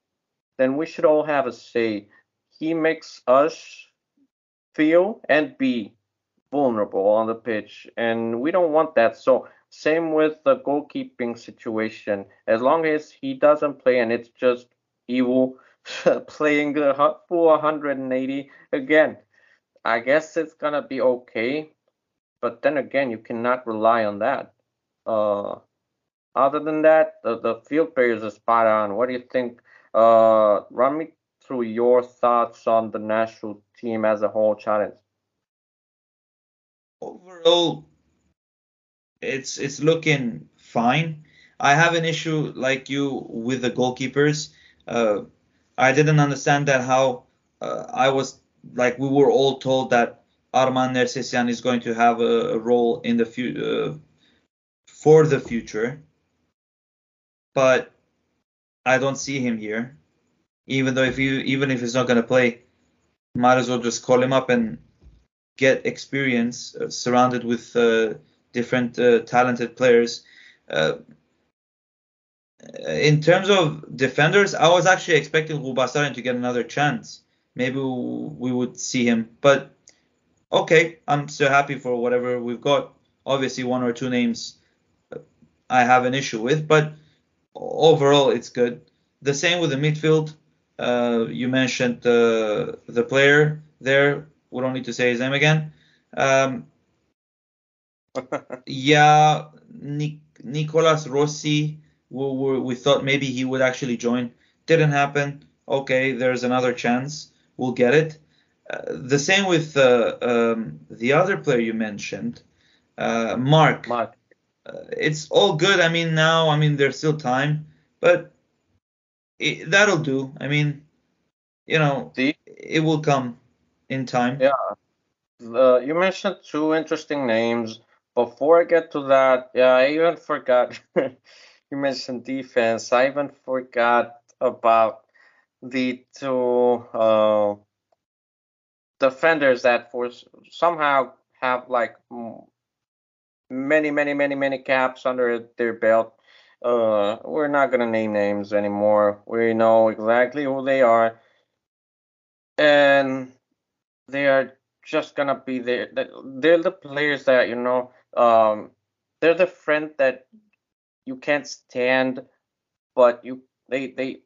then we should all have a say. He makes us feel and be vulnerable on the pitch, and we don't want that. So same with the goalkeeping situation. As long as he doesn't play and it's just evil playing the full 180 again. I guess it's gonna be okay, but then again, you cannot rely on that. Uh, other than that, the, the field players are spot on. What do you think? Uh, run me through your thoughts on the national team as a whole challenge. Overall, it's it's looking fine. I have an issue like you with the goalkeepers. Uh, I didn't understand that how uh, I was like we were all told that Arman Nersesyan is going to have a, a role in the future uh, for the future, but I don't see him here. Even though if you even if he's not going to play, might as well just call him up and get experience uh, surrounded with uh, different uh, talented players. Uh, in terms of defenders, I was actually expecting Rubasarin to get another chance. Maybe we would see him, but okay, I'm still happy for whatever we've got. Obviously, one or two names I have an issue with, but overall it's good. The same with the midfield. Uh, you mentioned uh, the player there. We don't need to say his name again. Um, yeah, Nic- Nicolas Rossi we, we thought maybe he would actually join. Didn't happen. Okay, there's another chance. We'll get it. Uh, the same with uh, um, the other player you mentioned, uh, Mark. Mark. Uh, it's all good. I mean, now, I mean, there's still time, but it, that'll do. I mean, you know, the, it will come in time. Yeah. you mentioned two interesting names. Before I get to that, yeah, I even forgot you mentioned defense. I even forgot about the two uh, defenders that for somehow have like many, many, many, many caps under their belt. Uh, we're not gonna name names anymore. We know exactly who they are, and they are just gonna be there. They're the players that you know. Um, they're the friend that you can't stand, but you they they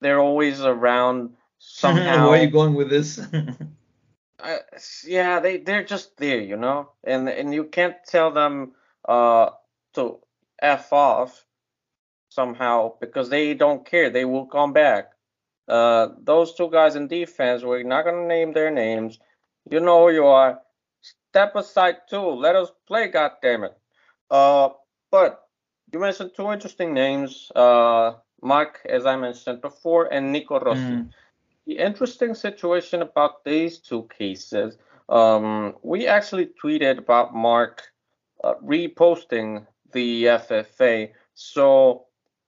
they're always around somehow. Where are you going with this? uh, yeah, they they're just there, you know, and and you can't tell them uh to f off somehow because they don't care. They will come back. Uh, those two guys in defense, we're not gonna name their names. You know who you are. Step aside too. Let us play. God damn it. Uh, but you mentioned two interesting names, uh, Mark, as I mentioned before, and Nico Rossi. Mm. The interesting situation about these two cases, um, we actually tweeted about Mark uh, reposting the FFA. So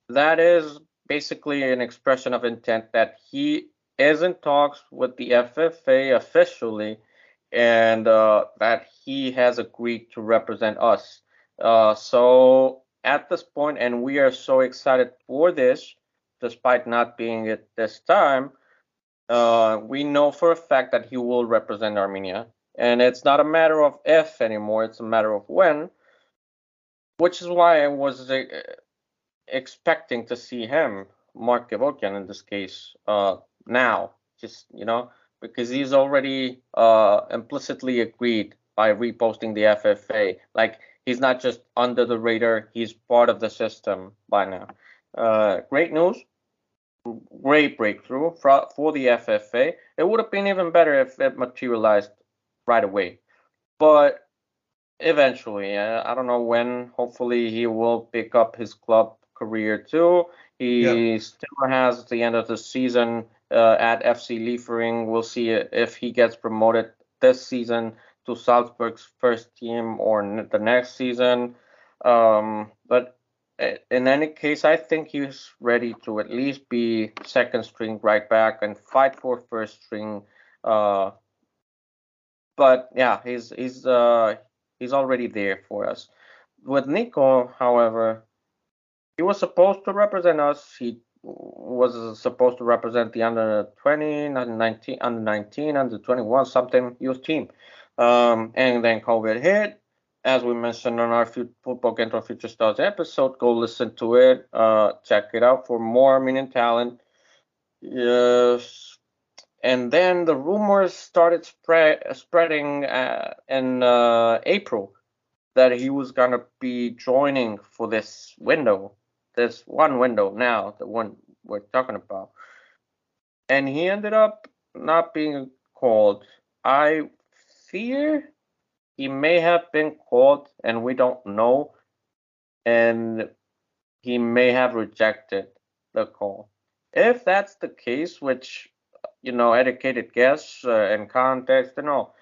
that is basically an expression of intent that he is in talks with the FFA officially and uh, that he has agreed to represent us. Uh, so at this point, and we are so excited for this, despite not being it this time. Uh, we know for a fact that he will represent Armenia, and it's not a matter of if anymore; it's a matter of when. Which is why I was uh, expecting to see him, Mark Kevorkian in this case, uh, now, just you know, because he's already uh, implicitly agreed by reposting the FFA. Like he's not just under the radar; he's part of the system by now. Uh, great news, great breakthrough for, for the FFA. It would have been even better if it materialized right away, but eventually, uh, I don't know when. Hopefully, he will pick up his club career too. He still has at the end of the season uh, at FC Liefering. We'll see if he gets promoted this season to Salzburg's first team or the next season. Um, but in any case, I think he's ready to at least be second string right back and fight for first string. Uh, but yeah, he's he's uh, he's already there for us. With Nico, however, he was supposed to represent us. He was supposed to represent the under 20, under 19, under 19, under 21, something youth team. Um, and then COVID hit. As we mentioned on our Football Kentron Future Stars episode, go listen to it. Uh, check it out for more Armenian talent. Yes. And then the rumors started spread, spreading uh, in uh, April that he was going to be joining for this window, this one window now, the one we're talking about. And he ended up not being called. I fear he may have been called and we don't know. And he may have rejected the call. If that's the case, which, you know, educated guess uh, and context, you know,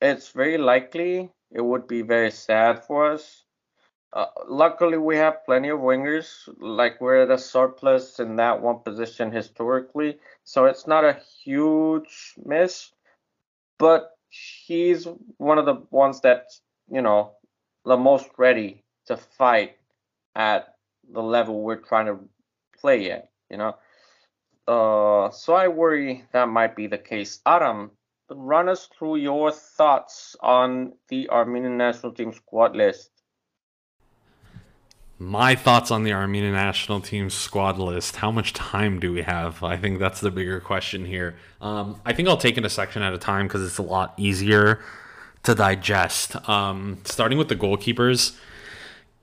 it's very likely it would be very sad for us uh, luckily, we have plenty of wingers. Like we're at a surplus in that one position historically, so it's not a huge miss. But he's one of the ones that's you know the most ready to fight at the level we're trying to play at. You know, uh, so I worry that might be the case. Adam, run us through your thoughts on the Armenian national team squad list my thoughts on the Armenian national team squad list. How much time do we have? I think that's the bigger question here. Um, I think I'll take it a section at a time because it's a lot easier to digest. Um, starting with the goalkeepers,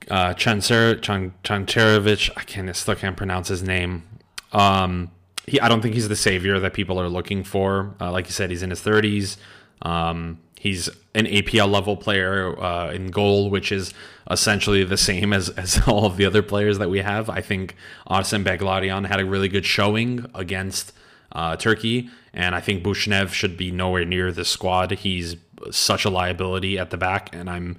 uh, Chancer, Chancerovich, I can't, I still can't pronounce his name. Um, he, I don't think he's the savior that people are looking for. Uh, like you said, he's in his 30s. Um, He's an APL level player uh, in goal, which is essentially the same as, as all of the other players that we have. I think Arsen Beglarian had a really good showing against uh, Turkey, and I think Buchnev should be nowhere near the squad. He's such a liability at the back, and I'm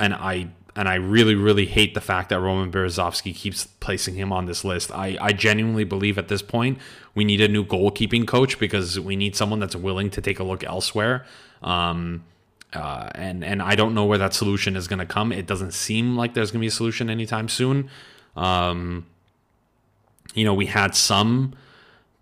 and I and I really, really hate the fact that Roman Berezovsky keeps placing him on this list. I, I genuinely believe at this point we need a new goalkeeping coach because we need someone that's willing to take a look elsewhere. Um, uh, and and I don't know where that solution is going to come. It doesn't seem like there's going to be a solution anytime soon. Um, you know, we had some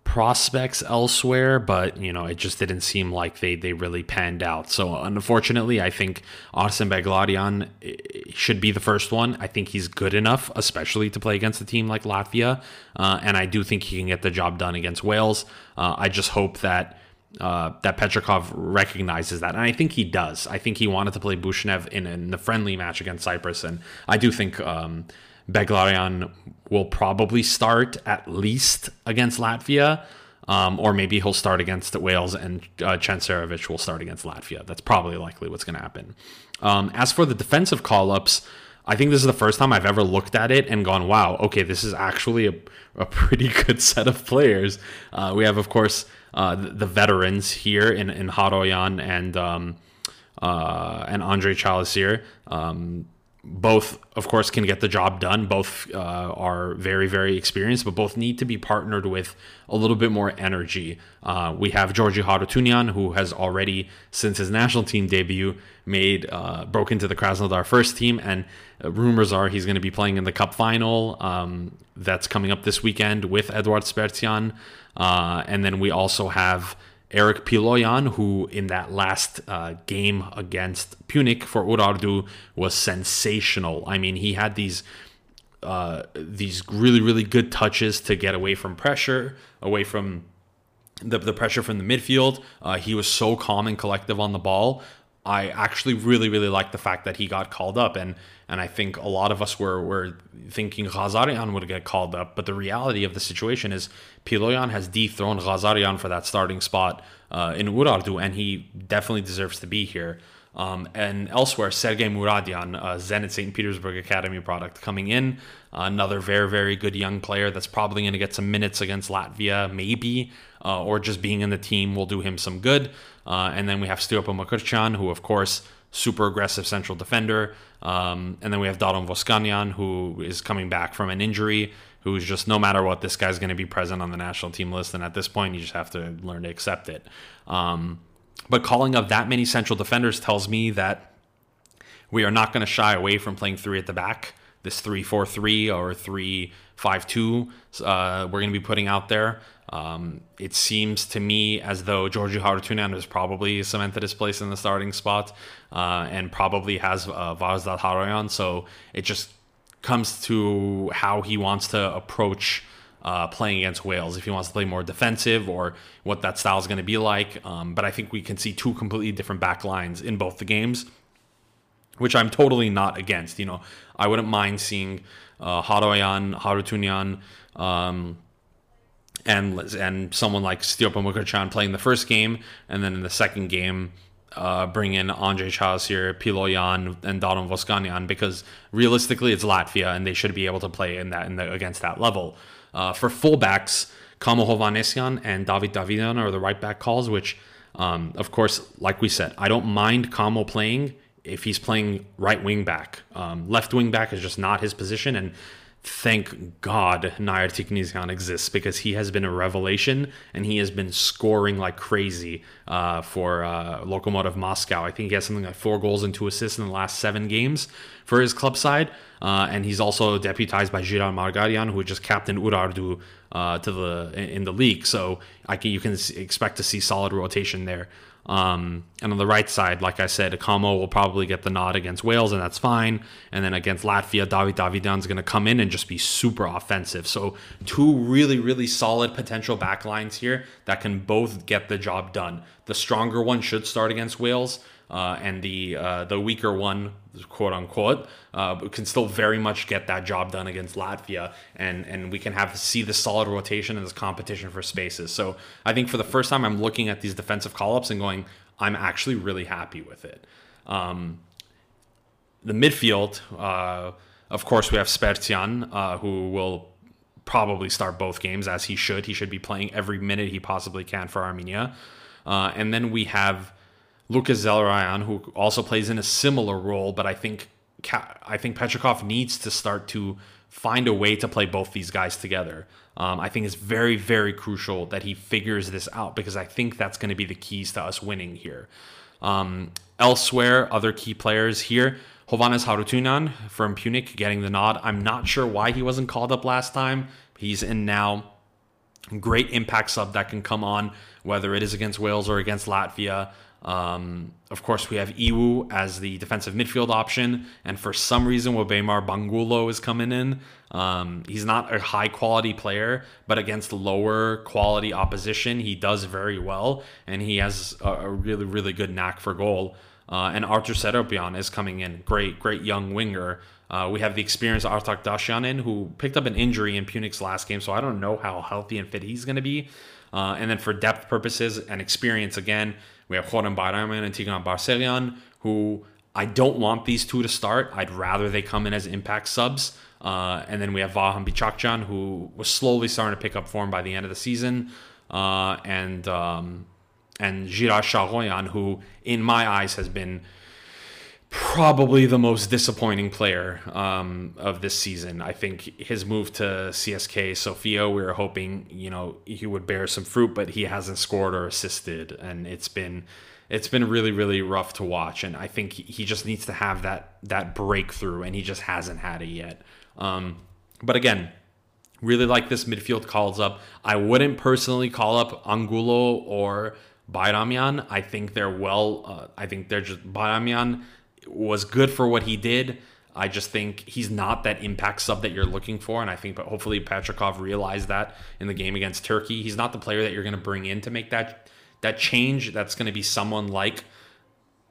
prospects elsewhere, but you know, it just didn't seem like they they really panned out. So unfortunately, I think Arsen Beglarian eh, should be the first one. I think he's good enough, especially to play against a team like Latvia, uh, and I do think he can get the job done against Wales. Uh, I just hope that uh, that Petrakov recognizes that, and I think he does. I think he wanted to play Buchnev in, in the friendly match against Cyprus, and I do think um, will probably start at least against Latvia, um, or maybe he'll start against Wales, and uh, will start against Latvia. That's probably likely what's going to happen. Um, as for the defensive call ups, I think this is the first time I've ever looked at it and gone, wow, okay, this is actually a, a pretty good set of players. Uh, we have, of course, uh, the, the, veterans here in, in Haroyan and um, uh, and Andre Chalasir. Um, both, of course, can get the job done. Both uh, are very, very experienced, but both need to be partnered with a little bit more energy. Uh, we have Giorgi Harutyunyan, who has already, since his national team debut, made uh, broke into the Krasnodar first team, and uh, rumors are he's going to be playing in the Cup final um, that's coming up this weekend with Eduard Spertsyan. Uh, and then we also have Eric Piloyan, who in that last uh, game against Pyunik for Urartu was sensational. I mean, he had these uh, these really really good touches to get away from pressure, away from the, the pressure from the midfield. Uh, he was so calm and collective on the ball. I actually really, really like the fact that he got called up, and and I think a lot of us were were thinking Ghazaryan would get called up, but the reality of the situation is Piloyan has dethroned Ghazaryan for that starting spot uh, in Urartu, and he definitely deserves to be here. Um, and elsewhere, Sergei Muradian, uh, Zenit St. Petersburg Academy product, coming in. Uh, another very, very good young player that's probably going to get some minutes against Latvia, maybe, uh, or just being in the team will do him some good. Uh, and then we have Stiopa Mkrtchyan, who, of course, super aggressive central defender. Um, and then we have Daron Voskanyan, who is coming back from an injury, who's just no matter what, this guy's going to be present on the national team list. And at this point, you just have to learn to accept it. Um, but calling up that many central defenders tells me that we are not going to shy away from playing three at the back. This 3 4 3 or 3 5 2, uh, we're going to be putting out there. Um, it seems to me as though Giorgi Harutyunyan has probably cemented his place in the starting spot uh, and probably has uh, Haroyan. So it just comes to how he wants to approach uh, playing against Wales, if he wants to play more defensive or what that style is going to be like. Um, but I think we can see two completely different back lines in both the games, which I'm totally not against. You know, I wouldn't mind seeing uh, Haroyan, Harutyunyan, um, and and someone like Stiopa Mkrtchyan playing the first game, and then in the second game, uh, bring in Andre here, Piloyan, and Daron Voskanyan because realistically it's Latvia and they should be able to play in that in the, against that level. Uh, for fullbacks, Kamo Hovhannisyan and David Davidian are the right back calls, which, um, of course, like we said, I don't mind Kamo playing if he's playing right wing back. Um, left wing back is just not his position, and thank God Nair Tiknizyan exists because he has been a revelation and he has been scoring like crazy uh, for uh, Lokomotiv Moscow. I think he has something like four goals and two assists in the last seven games for his club side. Uh, and he's also deputized by Jiran Margaryan, who just captained Urartu uh, to the in the league. So I can, you can expect to see solid rotation there. Um, and on the right side, like I said, Akamo will probably get the nod against Wales, and that's fine. And then against Latvia, David Davidian's going to come in and just be super offensive. So two really, really solid potential backlines here that can both get the job done. The stronger one should start against Wales, uh, and the uh, the weaker one, quote unquote, uh, can still very much get that job done against Latvia, and and we can have see the solid rotation and this competition for spaces. So I think for the first time, I'm looking at these defensive call ups and going, I'm actually really happy with it. Um, the midfield, uh, of course, we have Spertsyan, uh, who will probably start both games as he should. He should be playing every minute he possibly can for Armenia. Uh, and then we have Lucas Zelarayan, who also plays in a similar role, but I think I think Petrakov needs to start to find a way to play both these guys together. Um, I think it's very, very crucial that he figures this out because I think that's going to be the keys to us winning here. Um, elsewhere, other key players here. Hovhannes Harutyunyan from Pyunik getting the nod. I'm not sure why he wasn't called up last time. He's in now. Great impact sub that can come on, whether it is against Wales or against Latvia. Um, of course, we have Iwu as the defensive midfield option, and for some reason, Wbeymar Angulo is coming in. Um, he's not a high quality player, but against lower quality opposition, he does very well, and he has a, a really, really good knack for goal. Uh, and Artur Seropian is coming in, great, great young winger. Uh, we have the experienced Artak Dashyan, who picked up an injury in Pyunik's last game, so I don't know how healthy and fit he's going to be. Uh, and then for depth purposes and experience, again, we have Khoren Bayramyan and Tigran Barseghyan, who I don't want these two to start. I'd rather they come in as impact subs. Uh, and then we have Vahan Bichakhchyan, who was slowly starting to pick up form by the end of the season. Uh, and um, and Girard Sharoyan, who in my eyes has been probably the most disappointing player um, of this season. I think his move to CSK Sofia, we were hoping you know he would bear some fruit, but he hasn't scored or assisted, and it's been it's been really really rough to watch. And I think he just needs to have that that breakthrough, and he just hasn't had it yet. Um, but again. Really like this midfield calls up. I wouldn't personally call up Angulo or Bayramian. I think they're well. Uh, I think they're just Bayramian was good for what he did. I just think he's not that impact sub that you're looking for, and I think, but hopefully Petrakov realized that in the game against Turkey. He's not the player that you're going to bring in to make that that change. That's going to be someone like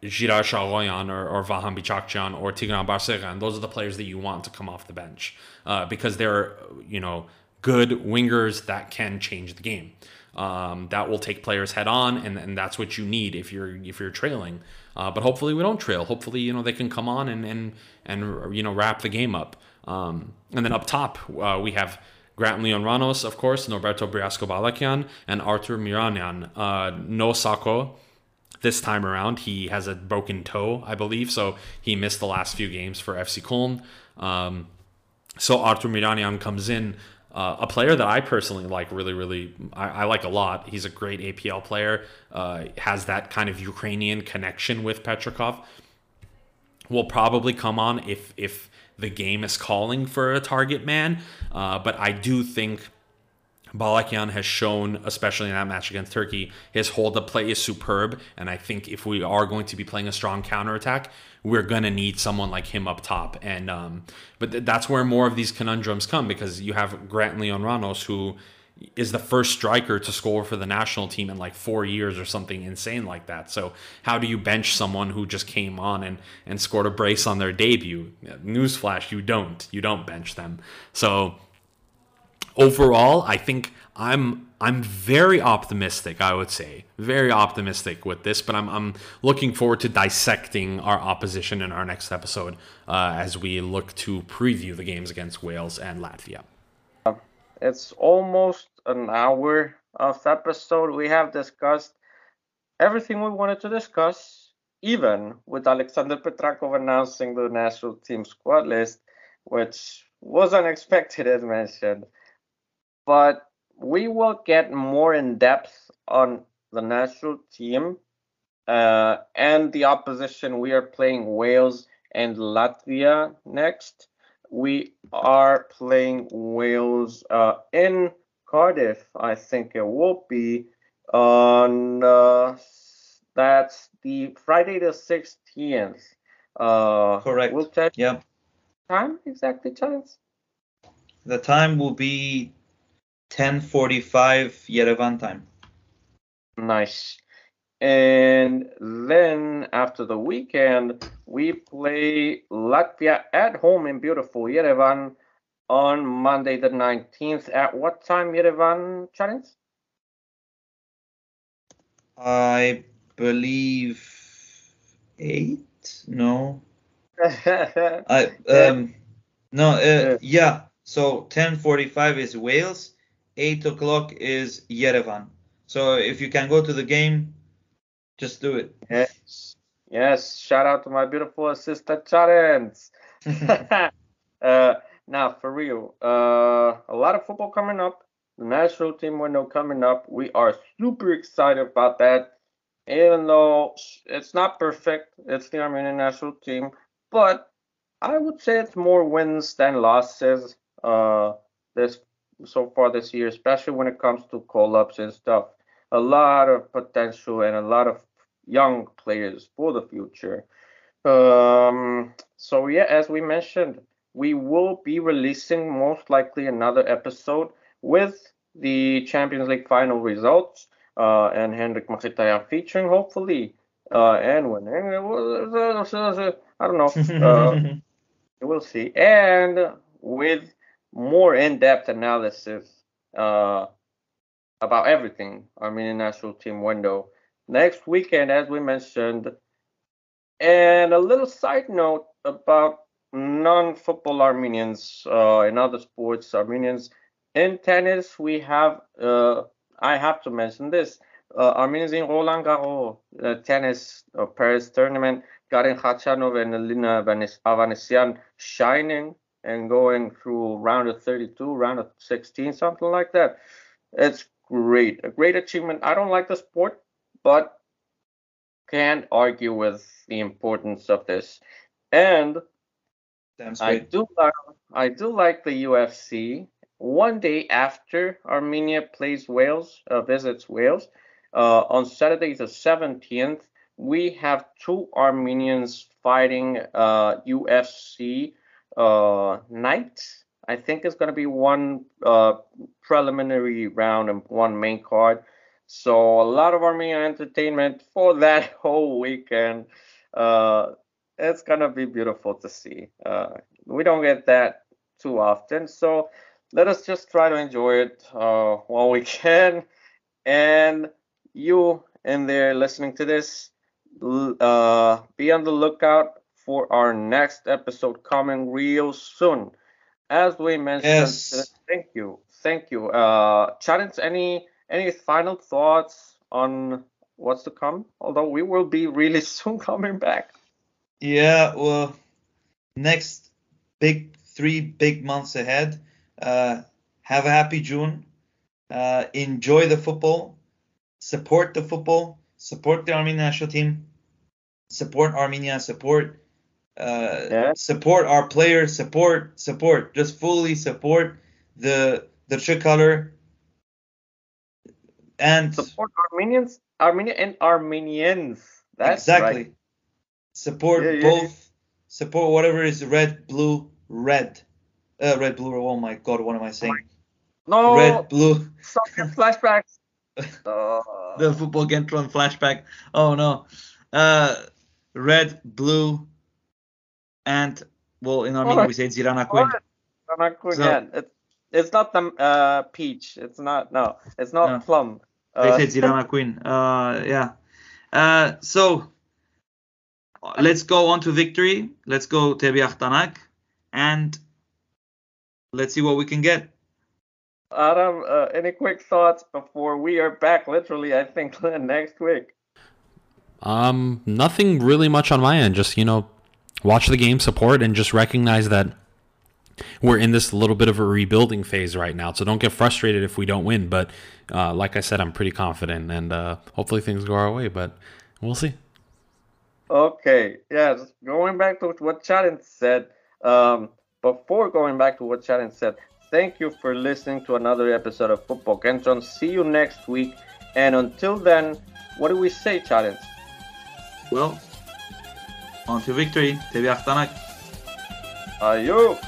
Giray Shaghoyan or, or Vahan Bichakhchyan or Tigran Barseghyan. Those are the players that you want to come off the bench uh, because they're you know good wingers that can change the game. Um, that will take players head on, and, and that's what you need if you're if you're trailing. Uh, but hopefully we don't trail. Hopefully you know they can come on and and and you know wrap the game up. Um, and then up top uh, we have Grant Leon Ranos, of course, Norberto Briasco Balakian, and Artur Miranian. Uh, no Sako this time around. He has a broken toe, I believe, so he missed the last few games for FC Köln. Um, so Artur Miranian comes in uh, a player that I personally like, really, really, I, I, like a lot. He's a great APL player. Uh, has that kind of Ukrainian connection with Petrakov. Will probably come on if if the game is calling for a target man. Uh, but I do think Balakian has shown, especially in that match against Turkey, his hold up play is superb. And I think if we are going to be playing a strong counterattack, we're gonna need someone like him up top. And um, but th- that's where more of these conundrums come because you have Grant Leon Ranos who is the first striker to score for the national team in like four years or something insane like that. So how do you bench someone who just came on and and scored a brace on their debut? Newsflash: you don't. You don't bench them. So overall, I think I'm I'm very optimistic. I would say very optimistic with this, but I'm I'm looking forward to dissecting our opposition in our next episode uh, as we look to preview the games against Wales and Latvia. It's almost an hour of episode. We have discussed everything we wanted to discuss, even with Alexander Petrakov announcing the national team squad list, which was unexpected as mentioned but we will get more in depth on the national team uh, and the opposition. We are playing Wales and Latvia next. We are playing Wales uh, in Cardiff, I think it will be on uh, that's the Friday the 16th. Uh, Correct. We'll tell yeah. Time exactly, Chance? The time will be 10:45 Yerevan time. Nice. And then after the weekend, we play Latvia at home in beautiful Yerevan on Monday the 19th. At what time, Yerevan, Charles? I believe eight. No. I um no uh, yeah. So 10:45 is Wales, 8 o'clock is Yerevan. So if you can go to the game, just do it. Yes. Yes. Shout out to my beautiful sister Charents. uh, now, for real, uh, a lot of football coming up. The national team window coming up. We are super excited about that. Even though it's not perfect, it's the Armenian national team, but I would say it's more wins than losses. Uh, this so far this year, especially when it comes to call-ups and stuff. A lot of potential and a lot of young players for the future. Um, so yeah, as we mentioned, we will be releasing most likely another episode with the Champions League final results uh, and Henrikh Mkhitaryan featuring hopefully uh, and winning. I don't know. Uh, we'll see. And with more in-depth analysis uh, about everything Armenian national team window next weekend, as we mentioned. And a little side note about non-football Armenians uh, in other sports, Armenians in tennis. We have, uh, I have to mention this, uh, Armenians in Roland Garros uh, tennis Paris tournament. Karen Khachanov and Elina Avanesyan shining and going through round of 32, round of 16, something like that. It's great, a great achievement. I don't like the sport, but can't argue with the importance of this. And I do like I do like the UFC. One day after Armenia plays Wales, uh, visits Wales, uh, on Saturday the 17th, we have two Armenians fighting uh, UFC uh, night. I think it's going to be one uh, preliminary round and one main card. So a lot of Armenian entertainment for that whole weekend. Uh, it's gonna be beautiful to see. Uh, we don't get that too often, so let us just try to enjoy it uh, while we can. And you in there listening to this, uh, be on the lookout for our next episode coming real soon. As we mentioned, yes. thank you, thank you. Uh, Challenge, any any final thoughts on what's to come? Although we will be really soon coming back. Yeah, well, next big three big months ahead. Uh, have a happy June. Uh, enjoy the football. Support the football. Support the Armenian national team. Support Armenia. Support. Uh, yeah. Support our players. Support. Support. Just fully support the the tricolor. And support Armenians. Armenia and Armenians. That's exactly. Right. Support yeah, yeah, both. Yeah. Support whatever is red, blue, red. Uh, red, blue. Oh my God, what am I saying? No. Red, blue. Soccer flashbacks. uh. The football Kentron flashback. Oh no. Uh, red, blue, and well, in Armenia we say Zirana Queen. Zirana Queen. So, yeah, it's it's not the uh, peach. It's not no. It's not no. plum. Uh, they say Zirana Queen. Uh, yeah. Uh, so let's go on to victory. Let's go Tebiach Tanak, and let's see what we can get. Adam, uh, any quick thoughts before we are back? Literally, I think next week. Um, nothing really much on my end. Just you know, watch the game, support, and just recognize that we're in this little bit of a rebuilding phase right now. So don't get frustrated if we don't win. But uh, like I said, I'm pretty confident, and uh, hopefully things go our way. But we'll see. Okay, yeah, just going back to what Challenge said. Um, before going back to what Challenge said, thank you for listening to another episode of Football Kentron. See you next week. And until then, what do we say, Challenge? Well, on to victory. Tebi Aktanak. Ayo.